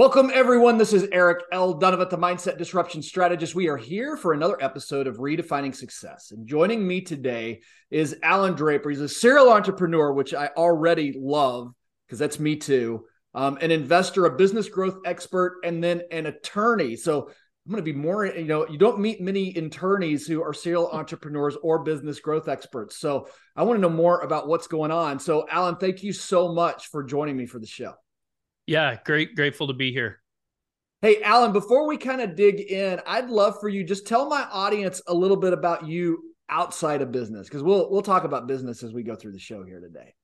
Welcome, everyone. This is Eric L. Dunavant, the Mindset Disruption Strategist. We are here for another episode of Redefining Success. And joining me today is Allan Draper. He's a serial entrepreneur, which I already love because that's me too. Um, an investor, a business growth expert, and then an attorney. So I'm going to be more, you know, you don't meet many attorneys who are serial entrepreneurs or business growth experts. So I want to know more about what's going on. So, Allan, thank you so much for joining me for the show. Yeah, great, grateful to be here. Hey, Allan, before we kind of dig in, I'd love for you just tell my audience a little bit about you outside of business because we'll we'll talk about business as we go through the show here today.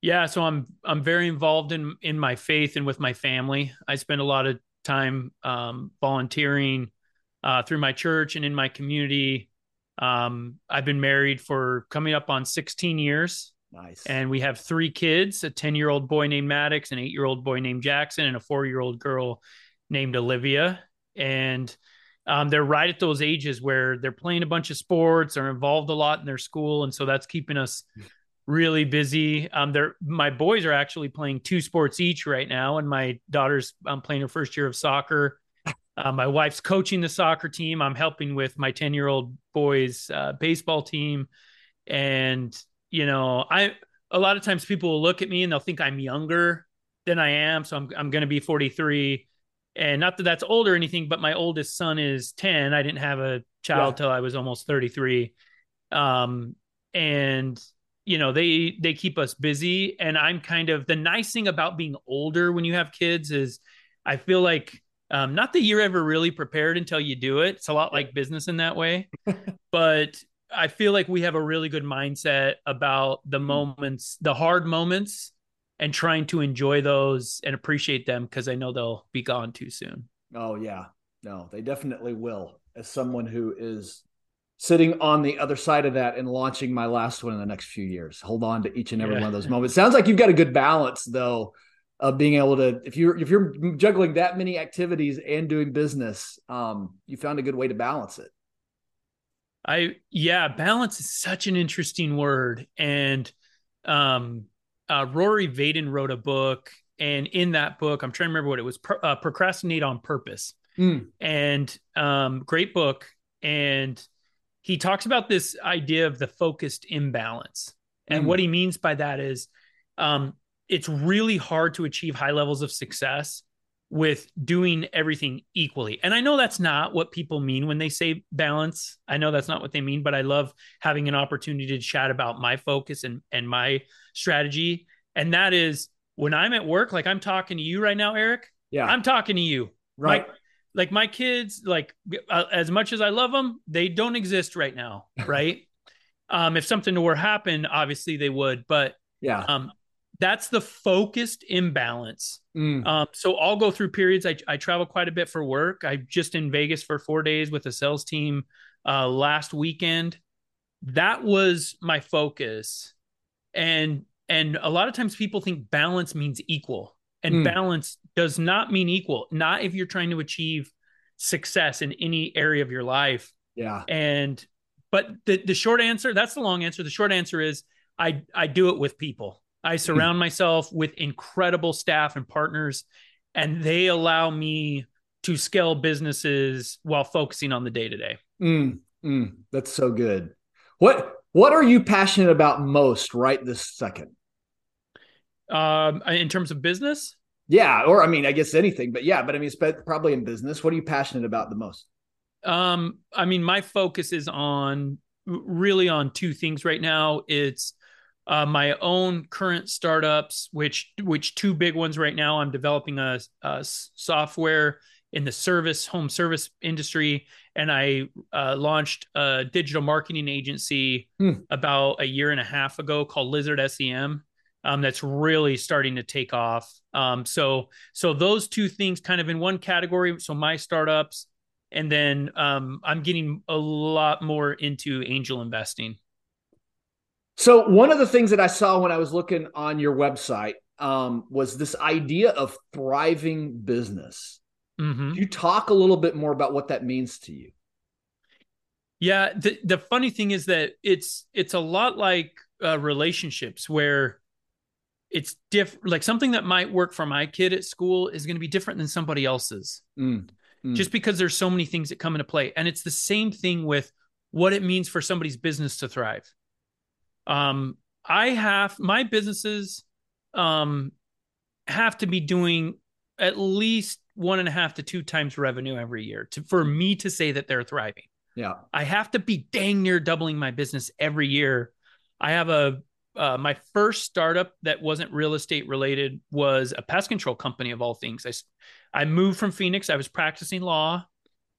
Yeah, so I'm I'm very involved in in my faith and with my family. I spend a lot of time um, volunteering uh, through my church and in my community. Um, I've been married for coming up on 16 years. Nice. And we have three kids a 10 year old boy named Maddox, an eight year old boy named Jackson, and a four year old girl named Olivia. And um, they're right at those ages where they're playing a bunch of sports, are involved a lot in their school. And so that's keeping us really busy. Um, they're, my boys are actually playing two sports each right now. And my daughter's um, playing her first year of soccer. Uh, my wife's coaching the soccer team. I'm helping with my 10 year old boys' uh, baseball team. And you know, I a lot of times people will look at me and they'll think I'm younger than I am. So I'm I'm going to be 43, and not that that's old or anything, but my oldest son is 10. I didn't have a child yeah. till I was almost 33, um, and you know they they keep us busy. And I'm kind of the nice thing about being older when you have kids is I feel like um, not that you're ever really prepared until you do it. It's a lot like business in that way, but I feel like we have a really good mindset about the mm-hmm. moments, the hard moments, and trying to enjoy those and appreciate them because I know they'll be gone too soon. Oh, yeah. No, they definitely will. As someone who is sitting on the other side of that and launching my last one in the next few years, hold on to each and every yeah. one of those moments. Sounds like you've got a good balance, though, of being able to if you're if you're juggling that many activities and doing business um you found a good way to balance it I yeah, balance is such an interesting word, and um, uh, Rory Vaden wrote a book, and in that book, I'm trying to remember what it was. Pro- uh, Procrastinate on Purpose, mm. and um, great book, and he talks about this idea of the focused imbalance, and mm. what he means by that is, um, it's really hard to achieve high levels of success with doing everything equally. And I know that's not what people mean when they say balance. I know that's not what they mean, but I love having an opportunity to chat about my focus and and my strategy. And that is when I'm at work, like I'm talking to you right now, Eric. Yeah. I'm talking to you. Right. My, like my kids, like uh, as much as I love them, they don't exist right now, right? um if something were happen, obviously they would, but yeah. Um that's the focused imbalance. Mm. Um, so I'll go through periods. I, I travel quite a bit for work. I just in Vegas for four days with a sales team uh, last weekend. That was my focus, and and a lot of times people think balance means equal, and mm. balance does not mean equal. Not if you're trying to achieve success in any area of your life. Yeah. And but the the short answer, that's the long answer. The short answer is I I do it with people. I surround myself with incredible staff and partners, and they allow me to scale businesses while focusing on the day to day. That's so good. What What are you passionate about most right this second? Um, in terms of business, Yeah, or I mean, I guess anything, but yeah, but I mean, it's probably in business. What are you passionate about the most? Um, I mean, my focus is on really on two things right now. It's uh, my own current startups, which which two big ones right now. I'm developing a, a software in the service home service industry, and I uh, launched a digital marketing agency hmm. about a year and a half ago called Lizard SEM um, that's really starting to take off. Um, so so those two things kind of in one category. So my startups, and then um, I'm getting a lot more into angel investing. So one of the things that I saw when I was looking on your website um, was this idea of thriving business. Mm-hmm. you talk a little bit more about what that means to you? Yeah, the the funny thing is that it's it's a lot like uh, relationships where it's different like something that might work for my kid at school is going to be different than somebody else's mm, mm. just because there's so many things that come into play and it's the same thing with what it means for somebody's business to thrive um i have my businesses um have to be doing at least one and a half to two times revenue every year to for me to say that they're thriving yeah i have to be dang near doubling my business every year i have a uh, my first startup that wasn't real estate related was a pest control company of all things. I, I moved from Phoenix. I was practicing law.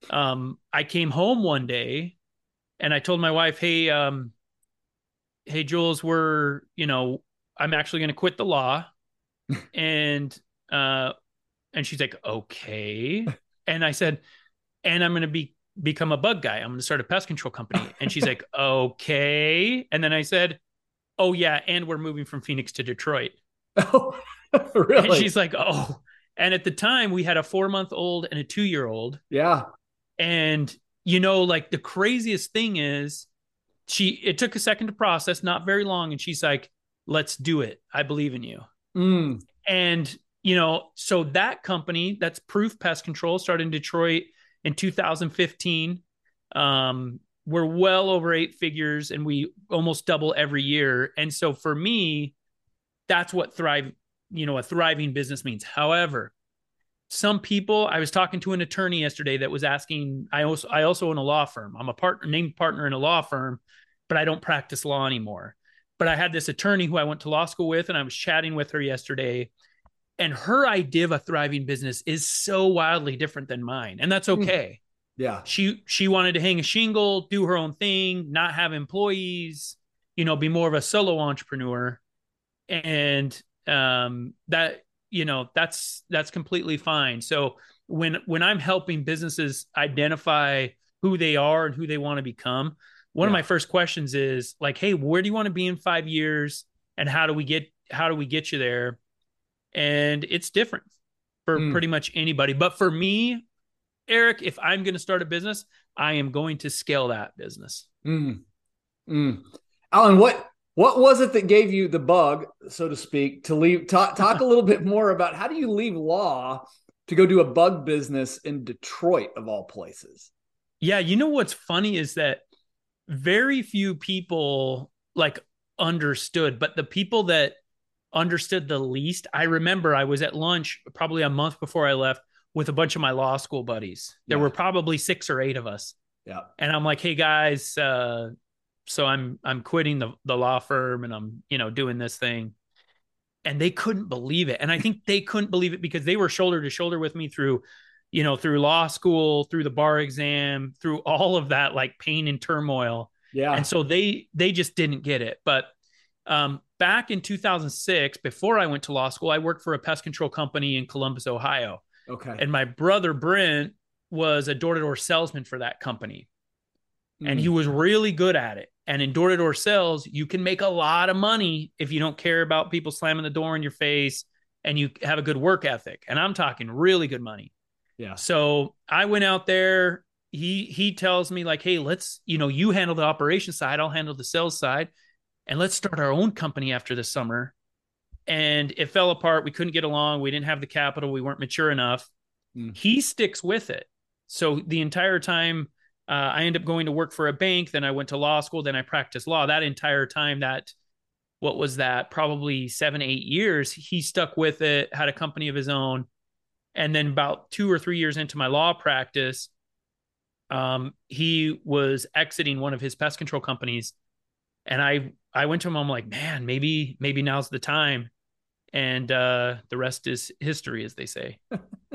Um, I came home one day and I told my wife, Hey, um, Hey, Jules, we're, you know, I'm actually going to quit the law. and, uh, and she's like, okay. And I said, and I'm going to be, become a bug guy. I'm going to start a pest control company. And she's like, okay. And then I said, oh yeah, and we're moving from Phoenix to Detroit. Oh, really? And she's like, oh. And at the time, we had a four month old and a two year old. Yeah. And you know, like the craziest thing is, she it took a second to process, not very long, and she's like, "Let's do it. I believe in you." Mm. And you know, so that company, that's Proof Pest Control, started in Detroit in 2015. Um, we're well over eight figures and we almost double every year. And so for me, that's what thrive, you know, a thriving business means. However, some people, I was talking to an attorney yesterday that was asking, I also I also own a law firm. I'm a partner named partner in a law firm, but I don't practice law anymore. But I had this attorney who I went to law school with, and I was chatting with her yesterday. And her idea of a thriving business is so wildly different than mine. And that's hmm. okay. Yeah. She she wanted to hang a shingle, do her own thing, not have employees, you know, be more of a solo entrepreneur. And um that you know, that's that's completely fine. So when when I'm helping businesses identify who they are and who they want to become, one yeah. of my first questions is like, "Hey, where do you want to be in 5 years and how do we get how do we get you there?" And it's different for mm. pretty much anybody. But for me, Eric, if I'm going to start a business, I am going to scale that business. Mm. Mm. Allan, what what was it that gave you the bug, so to speak, to leave? Talk, talk a little bit more about how do you leave law to go do a bug business in Detroit, of all places? Yeah, you know what's funny is that very few people like understood, but the people that understood the least, I remember I was at lunch probably a month before I left with a bunch of my law school buddies. There yeah. were probably six or eight of us. Yeah. And I'm like, hey guys, uh, so I'm I'm quitting the the law firm and I'm, you know, doing this thing. And they couldn't believe it. And I think they couldn't believe it because they were shoulder to shoulder with me through, you know, through law school, through the bar exam, through all of that like pain and turmoil. Yeah. And so they they just didn't get it. But um, back in 2006, before I went to law school, I worked for a pest control company in Columbus, Ohio. Okay. And my brother Brent was a door to door salesman for that company. Mm. And he hmm. was really good at it. And in door to door sales, you can make a lot of money if you don't care about people slamming the door in your face and you have a good work ethic. And I'm talking really good money. Yeah. So I went out there. He he tells me like, hey, let's you know you handle the operation side, I'll handle the sales side, and let's start our own company after the summer and it fell apart. We couldn't get along. We didn't have the capital. We weren't mature enough. Mm. He sticks with it. So the entire time, uh, I ended up going to work for a bank. Then I went to law school. Then I practiced law. That entire time, that what was that? Probably seven, eight years. He stuck with it, had a company of his own. And then about two or three years into my law practice, um, he was exiting one of his pest control companies. And I I went to him, I'm like, man, maybe, maybe now's the time. And uh the rest is history, as they say.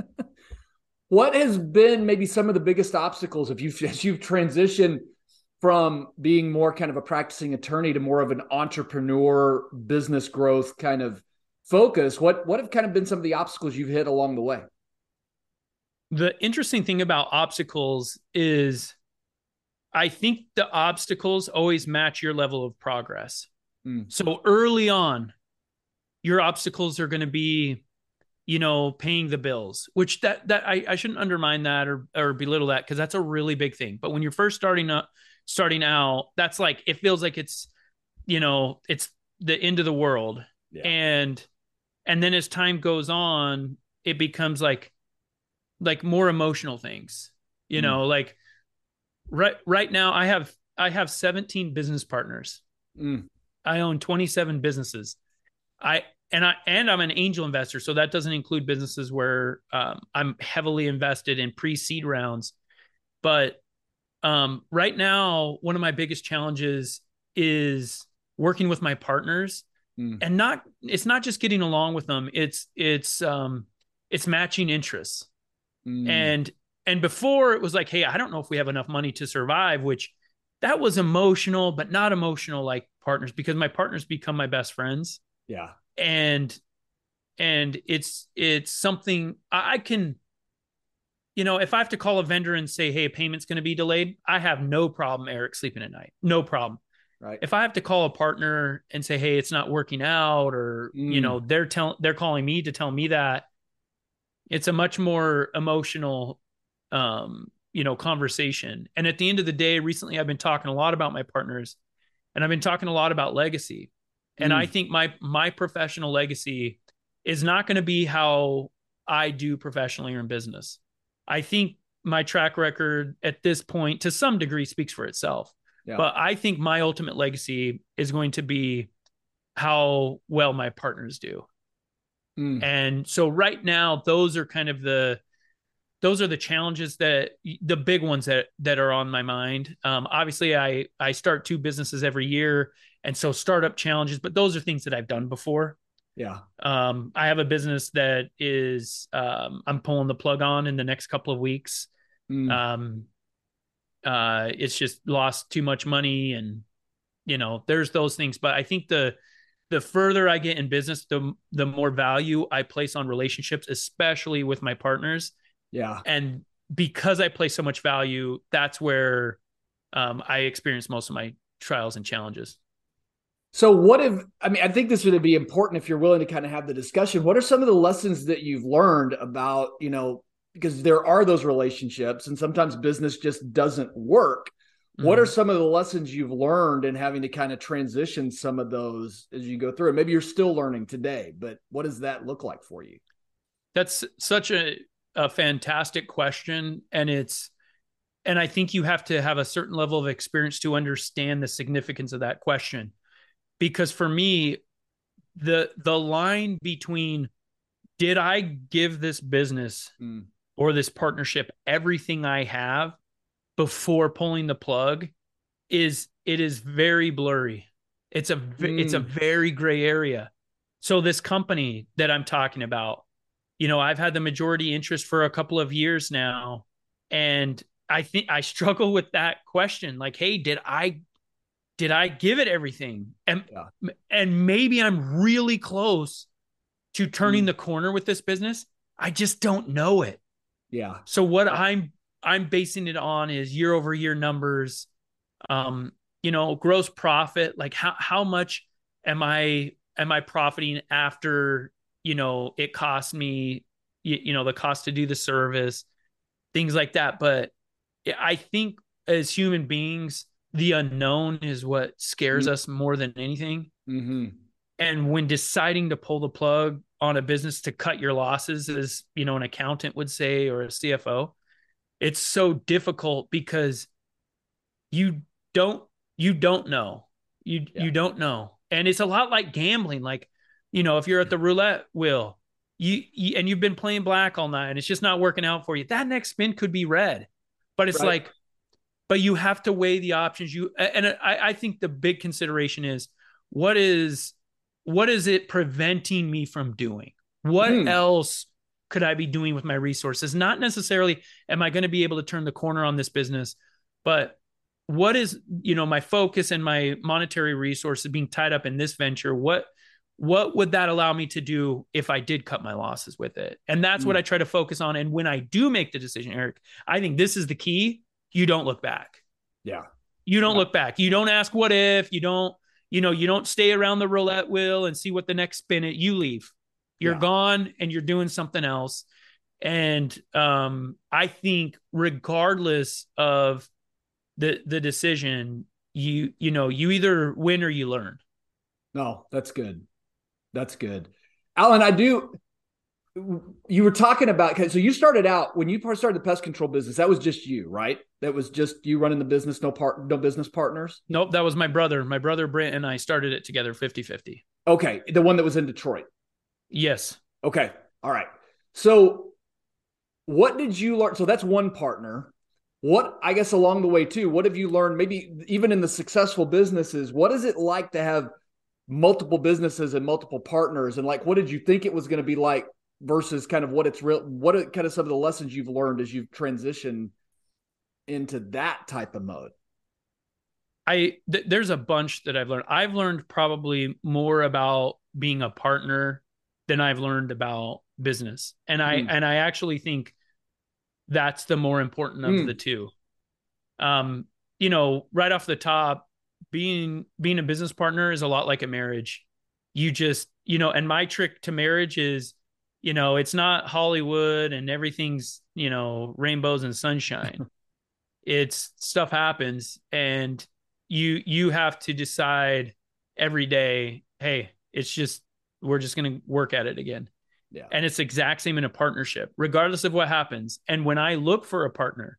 what has been maybe some of the biggest obstacles if you've as you've transitioned from being more kind of a practicing attorney to more of an entrepreneur business growth kind of focus what what have kind of been some of the obstacles you've hit along the way the interesting thing about obstacles is i think the obstacles always match your level of progress mm. so early on your obstacles are going to be you know paying the bills which that that i, I shouldn't undermine that or or belittle that because that's a really big thing but when you're first starting up starting out, that's like it feels like it's you know it's the end of the world, yeah. and and then as time goes on, it becomes like like more emotional things, you mm. know, like right right now I have I have 17 business partners. Mm. I own 27 businesses. I and I and I'm an angel investor, so that doesn't include businesses where um, I'm heavily invested in pre-seed rounds. But um, right now, one of my biggest challenges is working with my partners mm. and not, it's not just getting along with them. It's, it's, um, it's matching interests. Mm. And, and before it was like, Hey, I don't know if we have enough money to survive, which that was emotional, but not emotional like partners because my partners become my best friends. Yeah. And, and it's, it's something I, can, you know, if I have to call a vendor and say, "Hey, a payment's going to be delayed," I have no problem, Eric, sleeping at night. No problem. Right. If I have to call a partner and say, "Hey, it's not working out," or mm. you know, they're telling they're calling me to tell me that, it's a much more emotional, um, you know, conversation. And at the end of the day, recently I've been talking a lot about my partners, and I've been talking a lot about legacy. And mm. I think my my professional legacy is not going to be how I do professionally or in business. I think my track record at this point, to some degree, speaks for itself. Yeah. But I think my ultimate legacy is going to be how well my partners do. Mm. And so right now, those are kind of the those are the challenges that the big ones that that are on my mind. Um, obviously, I I start two businesses every year, and so startup challenges. But those are things that I've done before. Yeah. Um, I have a business that is um, I'm pulling the plug on in the next couple of weeks. Mm. Um, uh, it's just lost too much money, and you know, there's those things. But I think the the further I get in business, the the more value I place on relationships, especially with my partners. Yeah. And because I place so much value, that's where um, I experience most of my trials and challenges. So, what if, I mean, I think this would be important if you're willing to kind of have the discussion. What are some of the lessons that you've learned about, you know, because there are those relationships and sometimes business just doesn't work. Mm-hmm. What are mm-hmm. some of the lessons you've learned in having to kind of transition some of those as you go through it? Maybe you're still learning today, but what does that look like for you? That's such a, a fantastic question. And it's, and I think you have to have a certain level of experience to understand the significance of that question because for me the the line between did I give this business mm. or this partnership everything I have before pulling the plug is it is very blurry. It's a mm. it's a mm. very gray area. So this company that I'm talking about, you know, I've had the majority interest for a couple of years now and I think I struggle with that question like hey, did I did I give it everything? And yeah. and maybe I'm really close to turning mm. the corner with this business. I just don't know it. Yeah. So what I'm I'm basing it on is year over year numbers. Um, you know, gross profit, like how how much am I am I profiting after, you know, it cost me you, you know, the cost to do the service, things like that, but I think as human beings, the unknown is what scares mm-hmm. us more than anything. Mm-hmm. And when deciding to pull the plug on a business to cut your losses, as you know, an accountant would say or a CFO, it's so difficult because you don't you don't know you yeah. you don't know And it's a lot like gambling. Like, you know, if you're at the roulette wheel, you, you and you've been playing black all night and it's just not working out for you, that next spin could be red. But it's right. like, but you have to weigh the options. You and I, I think the big consideration is what is what is it preventing me from doing? What mm. else could I be doing with my resources? Not necessarily am I going to be able to turn the corner on this business, but what is, you know, my focus and my monetary resources being tied up in this venture? What what would that allow me to do if I did cut my losses with it? And that's mm. what I try to focus on. And when I do make the decision, Eric, I think this is the key. You don't look back. Yeah. You don't yeah. look back. You don't ask what if, you don't, you know, you don't stay around the roulette wheel and see what the next spin it. You leave. You're yeah. gone and you're doing something else. And um, I think regardless of the the decision, you you know, you either win or you learn. No, that's good. That's good. Allan, I do you were talking about so you started out when you started the pest control business that was just you right that was just you running the business no part no business partners nope that was my brother my brother brent and i started it together 50 50 okay the one that was in detroit Yes. Okay. All right. So, what did you learn? So, that's one partner. What, I guess, along the way, too, what have you learned? Maybe even in the successful businesses, what is it like to have multiple businesses and multiple partners? And, like, what did you think it was going to be like versus kind of what it's real? What are kind of some of the lessons you've learned as you've transitioned into that type of mode? I th- there's a bunch that I've learned. I've learned probably more about being a partner than I've learned about business. And I mm. and I actually think that's the more important of mm. the two. Um, you know, right off the top, being being a business partner is a lot like a marriage. You just, you know, and my trick to marriage is, you know, it's not Hollywood and everything's, you know, rainbows and sunshine. it's stuff happens and you you have to decide every day, hey, it's just we're just going to work at it again. Yeah. And it's exact same in a partnership, regardless of what happens. And when I look for a partner,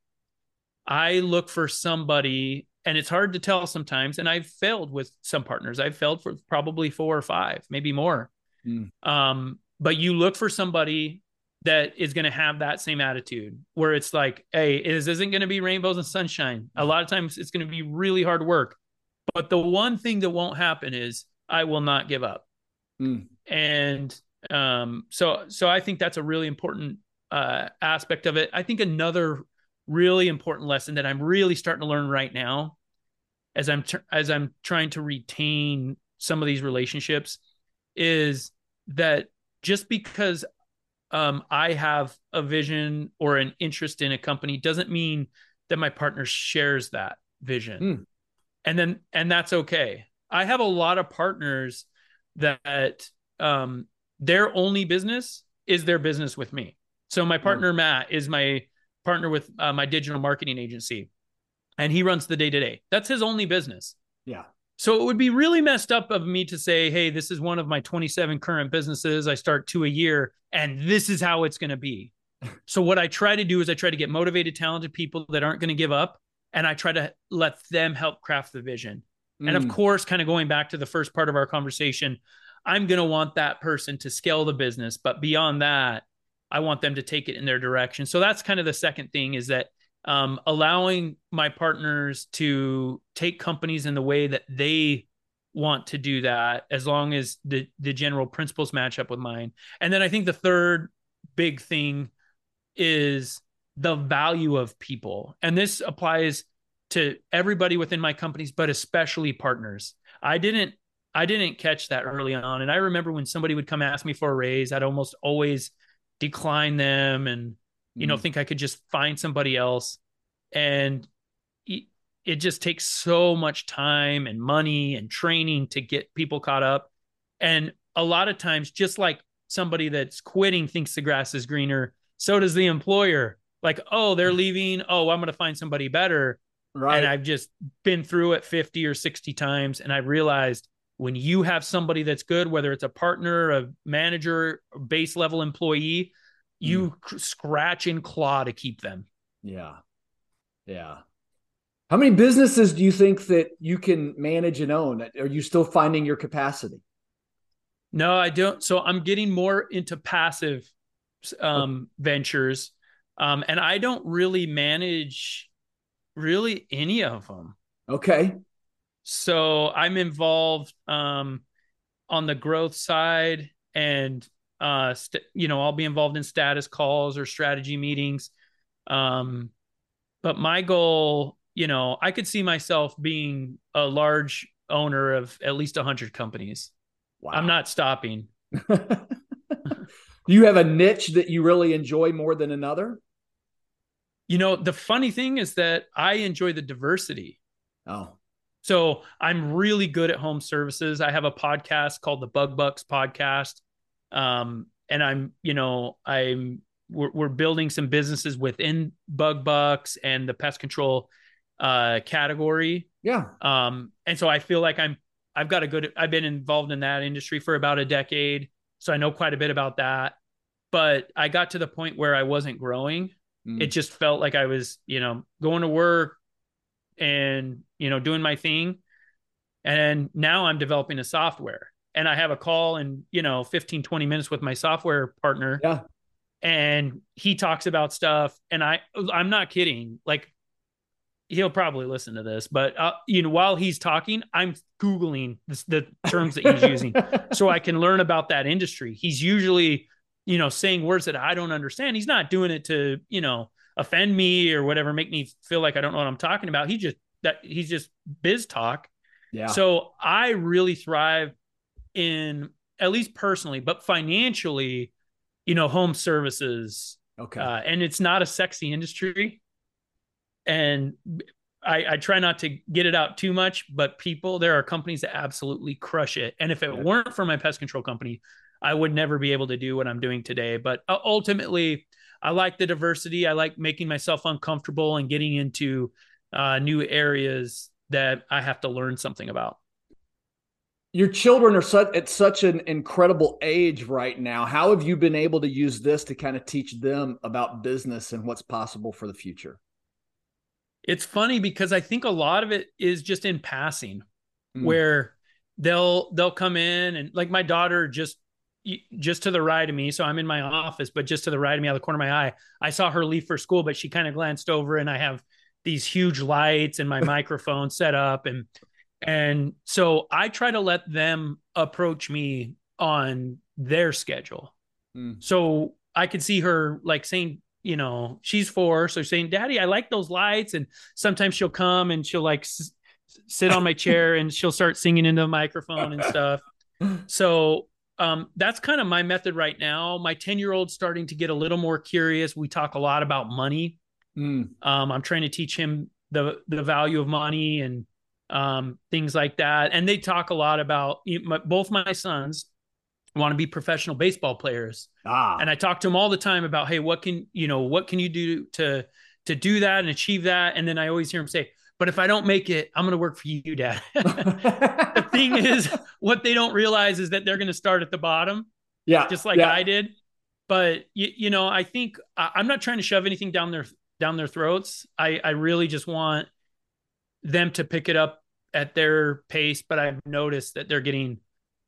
I look for somebody, and it's hard to tell sometimes. And I've failed with some partners. I've failed for probably four or five, maybe more. Mm. Um, but you look for somebody that is going to have that same attitude where it's like, hey, this isn't going to be rainbows and sunshine. A lot of times it's going to be really hard work. But the one thing that won't happen is I will not give up. Mm and um, so so I think that's a really important uh, aspect of it. I think another really important lesson that I'm really starting to learn right now, as I'm tr- as I'm trying to retain some of these relationships, is that just because um, I have a vision or an interest in a company doesn't mean that my partner shares that vision, mm. and then and that's okay. I have a lot of partners that um, their only business is their business with me. So my partner mm. Matt is my partner with uh, my digital marketing agency, and he runs the day to day. That's his only business. Yeah. So it would be really messed up of me to say, "Hey, this is one of my 27 current businesses. I start two a year, and this is how it's going to be." so what I try to do is I try to get motivated, talented people that aren't going to give up, and I try to let them help craft the vision. Mm. And of mm. course, kind of going back to the first part of our conversation, I'm going to want that person to scale the business. But beyond that, I want them to take it in their direction. So that's kind of the second thing is that um, allowing my partners to take companies in the way that they want to do that, as long as the the general principles match up with mine. And then I think the third big thing is the value of people, and this applies to everybody within my companies, but especially partners. I didn't I didn't catch that early on. And I remember when somebody would come ask me for a raise, I'd almost always decline them and, you mm. know, think I could just find somebody else. And it just takes so much time and money and training to get people caught up. And a lot of times, just like somebody that's quitting thinks the grass is greener, so does the employer. Like, oh, they're leaving. Oh, I'm going to find somebody better. Right. And I've just been through it 50 or 60 times. And I realized when you have somebody that's good, whether it's a partner, a manager, base level employee, you mm. scratch and claw to keep them. Yeah. Yeah. How many businesses do you think that you can manage and own? Are you still finding your capacity? No, I don't. So I'm getting more into passive um, ventures, um, and I don't really manage really any of them. Okay. So I'm involved um, on the growth side, and uh, st- you know I'll be involved in status calls or strategy meetings. Um, but my goal, you know, I could see myself being a large owner of at least 100 companies. Wow. I'm not stopping. Do you have a niche that you really enjoy more than another? You know, the funny thing is that I enjoy the diversity. Oh. So I'm really good at home services. I have a podcast called the Bug Bucks podcast. Um, and I'm, you know, I'm we're, we're building some businesses within Bug Bucks and the pest control uh category. Yeah. Um, and so I feel like I'm I've got a good I've been involved in that industry for about a decade. So I know quite a bit about that. But I got to the point where I wasn't growing. Mm. It just felt like I was, you know, going to work and, you know, doing my thing. And now I'm developing a software and I have a call in, you know, 15, 20 minutes with my software partner. Yeah. And he talks about stuff. And I, I'm not kidding. Like he'll probably listen to this, but uh, you know, while he's talking, I'm googling this, the terms that he's using so I can learn about that industry. He's usually, you know, saying words that I don't understand. He's not doing it to, you know, offend me or whatever, make me feel like I don't know what I'm talking about. He just that he's just biz talk. Yeah. So I really thrive in at least personally, but financially, you know, home services. Okay. Uh, and it's not a sexy industry and I, I, try not to get it out too much, but people, there are companies that absolutely crush it. And if it yeah. weren't for my pest control company, I would never be able to do what I'm doing today. But uh, ultimately, I like the diversity. I like making myself uncomfortable and getting into uh, new areas that I have to learn something about. Your children are such, at such an incredible age right now. How have you been able to use this to kind of teach them about business and what's possible for the future? it's funny because I think a lot of it is just in passing, mm. where they'll they'll come in and like my daughter just just to the right of me. So I'm in my office, but just to the right of me, out of the corner of my eye, I saw her leave for school, but she kind of glanced over, and I have these huge lights and my microphone set up, and and so I try to let them approach me on their schedule. Mm. So I could see her like saying you know, she's four. So saying, Daddy, I like those lights. And sometimes she'll come and she'll like s- sit on my chair and she'll start singing into the microphone and stuff. So um, that's kind of my method right now. My 10 year old's starting to get a little more curious. We talk a lot about money. Mm. Um, I'm trying to teach him the, the value of money and um, things like that. And they talk a lot about you know, my, both my sons want to be professional baseball players. Ah. And I talk to them all the time about, hey, what can you know, what can you do to to do that and achieve that? And then I always hear them say, but if I don't make it, I'm going to work for you, Dad. the thing is, what they don't realize is that they're going to start at the bottom. Yeah, just like yeah. I did. But you, you know, I think I'm not trying to shove anything down their down their throats. I I really just want them to pick it up at their pace. But I've noticed that they're getting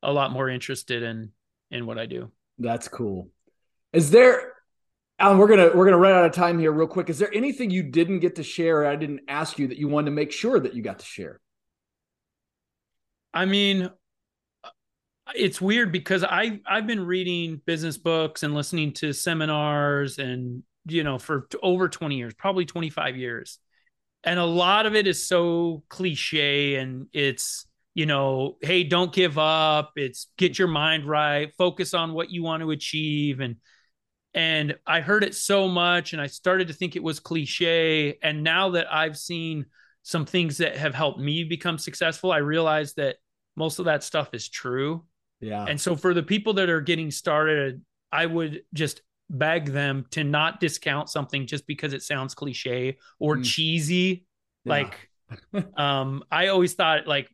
a lot more interested in in what I do. That's cool. Is there Allan, we're gonna we're gonna run out of time here real quick. Is there anything you didn't get to share? I didn't ask you that you wanted to make sure that you got to share. I mean, it's weird because I I've been reading business books and listening to seminars and you know for over 20 years, probably 25 years. And a lot of it is so cliche and it's you know, hey, don't give up. It's get your mind right, focus on what you want to achieve. And and I heard it so much and I started to think it was cliche. And now that I've seen some things that have helped me become successful, I realize that most of that stuff is true. Yeah. And so for the people that are getting started, I would just beg them to not discount something just because it sounds cliche or mm. cheesy. Yeah. Like um I always thought like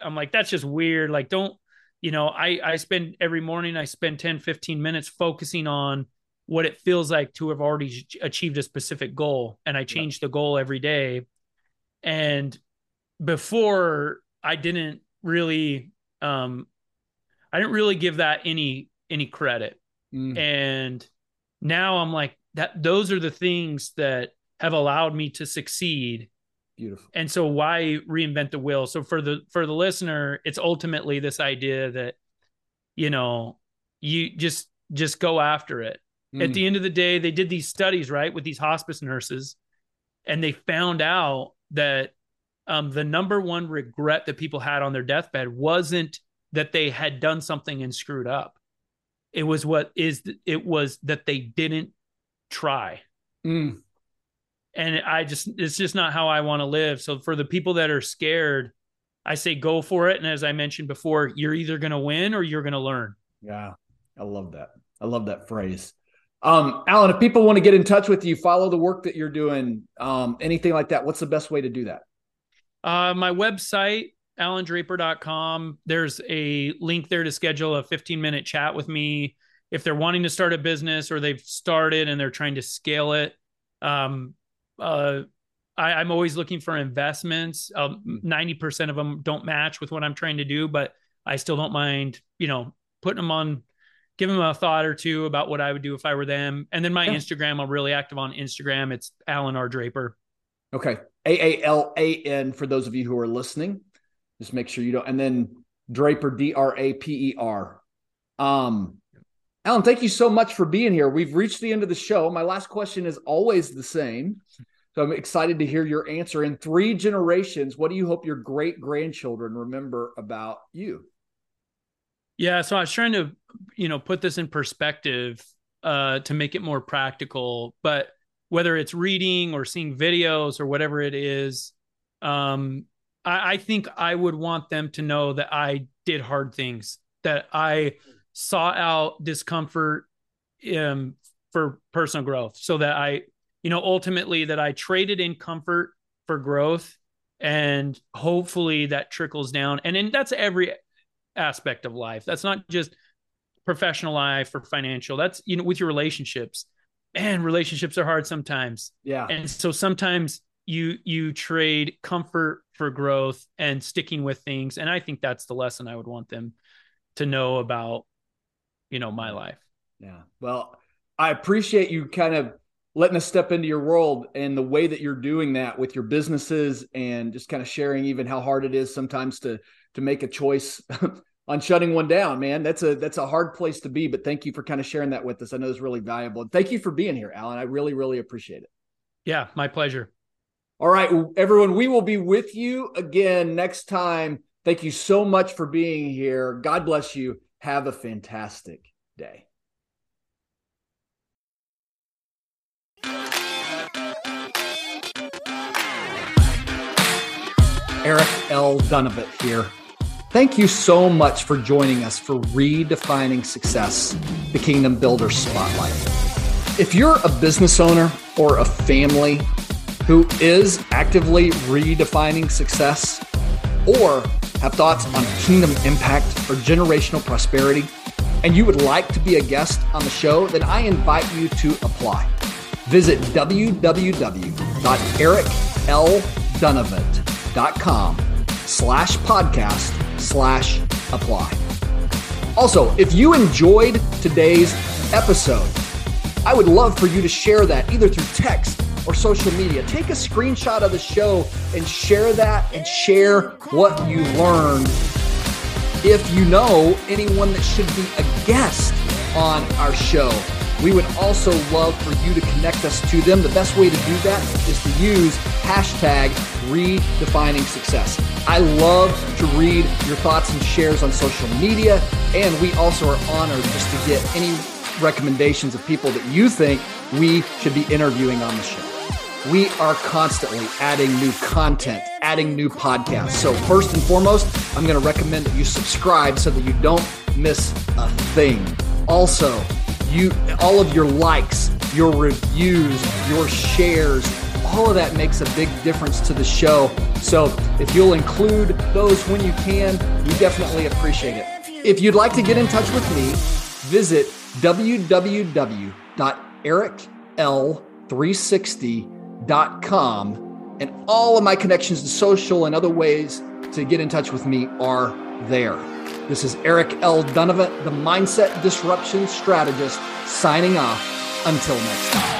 I'm like, that's just weird. Like, don't, you know, I, I spend every morning, I spend 10, 15 minutes focusing on what it feels like to have already achieved a specific goal. And I change yeah. the goal every day. And before I didn't really um I didn't really give that any any credit. Mm. And now I'm like that those are the things that have allowed me to succeed. Beautiful. And so why reinvent the wheel? So for the for the listener, it's ultimately this idea that you know, you just just go after it. Mm. At the end of the day, they did these studies, right, with these hospice nurses, and they found out that um, the number one regret that people had on their deathbed wasn't that they had done something and screwed up. It was what is it was that they didn't try. Mm. And I just it's just not how I want to live. So for the people that are scared, I say go for it. And as I mentioned before, you're either going to win or you're going to learn. Yeah, I love that. I love that phrase. Um, Allan, if people want to get in touch with you, follow the work that you're doing, um, anything like that, what's the best way to do that? Uh, my website, allandraper.com. There's a link there to schedule a 15 minute chat with me. If they're wanting to start a business or they've started and they're trying to scale it, um, uh, I, am always looking for investments. Um, 90% of them don't match with what I'm trying to do, but I still don't mind, you know, putting them on, giving them a thought or two about what I would do if I were them. And then my yeah. Instagram, I'm really active on Instagram. It's Allan R. Draper. Okay. A A L A N for those of you who are listening. Just make sure you don't. And then Draper, D R A P E R. Um, Allan, thank you so much for being here. We've reached the end of the show. My last question is always the same. So I'm excited to hear your answer. In three generations, what do you hope your great grandchildren remember about you? Yeah, so I was trying to, you know, put this in perspective uh, to make it more practical. But whether it's reading or seeing videos or whatever it is, um, I, I think I would want them to know that I did hard things, that I sought out discomfort um, for personal growth, so that I, you know, ultimately that I traded in comfort for growth, and hopefully that trickles down. And then that's every aspect of life. That's not just professional life or financial. That's you know with your relationships and relationships are hard sometimes. Yeah. And so sometimes you you trade comfort for growth and sticking with things and I think that's the lesson I would want them to know about you know my life. Yeah. Well, I appreciate you kind of letting us step into your world and the way that you're doing that with your businesses and just kind of sharing even how hard it is sometimes to to make a choice on shutting one down, man. That's a that's a hard place to be. But thank you for kind of sharing that with us. I know it's really valuable. Thank you for being here, Allan. I really, really appreciate it. Yeah, my pleasure. All right, everyone, we will be with you again next time. Thank you so much for being here. God bless you. Have a fantastic day. Eric L. Dunavant here. Thank you so much for joining us for Redefining Success, the Kingdom Builder Spotlight. If you're a business owner or a family who is actively redefining success or have thoughts on kingdom impact or generational prosperity, and you would like to be a guest on the show, then I invite you to apply. Visit www.ericldunavant.com slash podcast slash apply. Also, if you enjoyed today's episode, I would love for you to share that either through text or social media. Take a screenshot of the show and share that and share what you learned. If you know anyone that should be a guest on our show, we would also love for you to connect us to them. The best way to do that is to use hashtag redefining success. I love to read your thoughts and shares on social media, and we also are honored just to get any recommendations of people that you think we should be interviewing on the show. We are constantly adding new content, adding new podcasts. So, first and foremost, I'm going to recommend that you subscribe so that you don't miss a thing. Also, you all of your likes, your reviews, your shares, all of that makes a big difference to the show. So if you'll include those when you can, we definitely appreciate it. If you'd like to get in touch with me, visit www.ericl360.com and all of my connections to social and other ways to get in touch with me are there. This is Eric L. Dunavant, the Mindset Disruption Strategist, signing off. Until next time.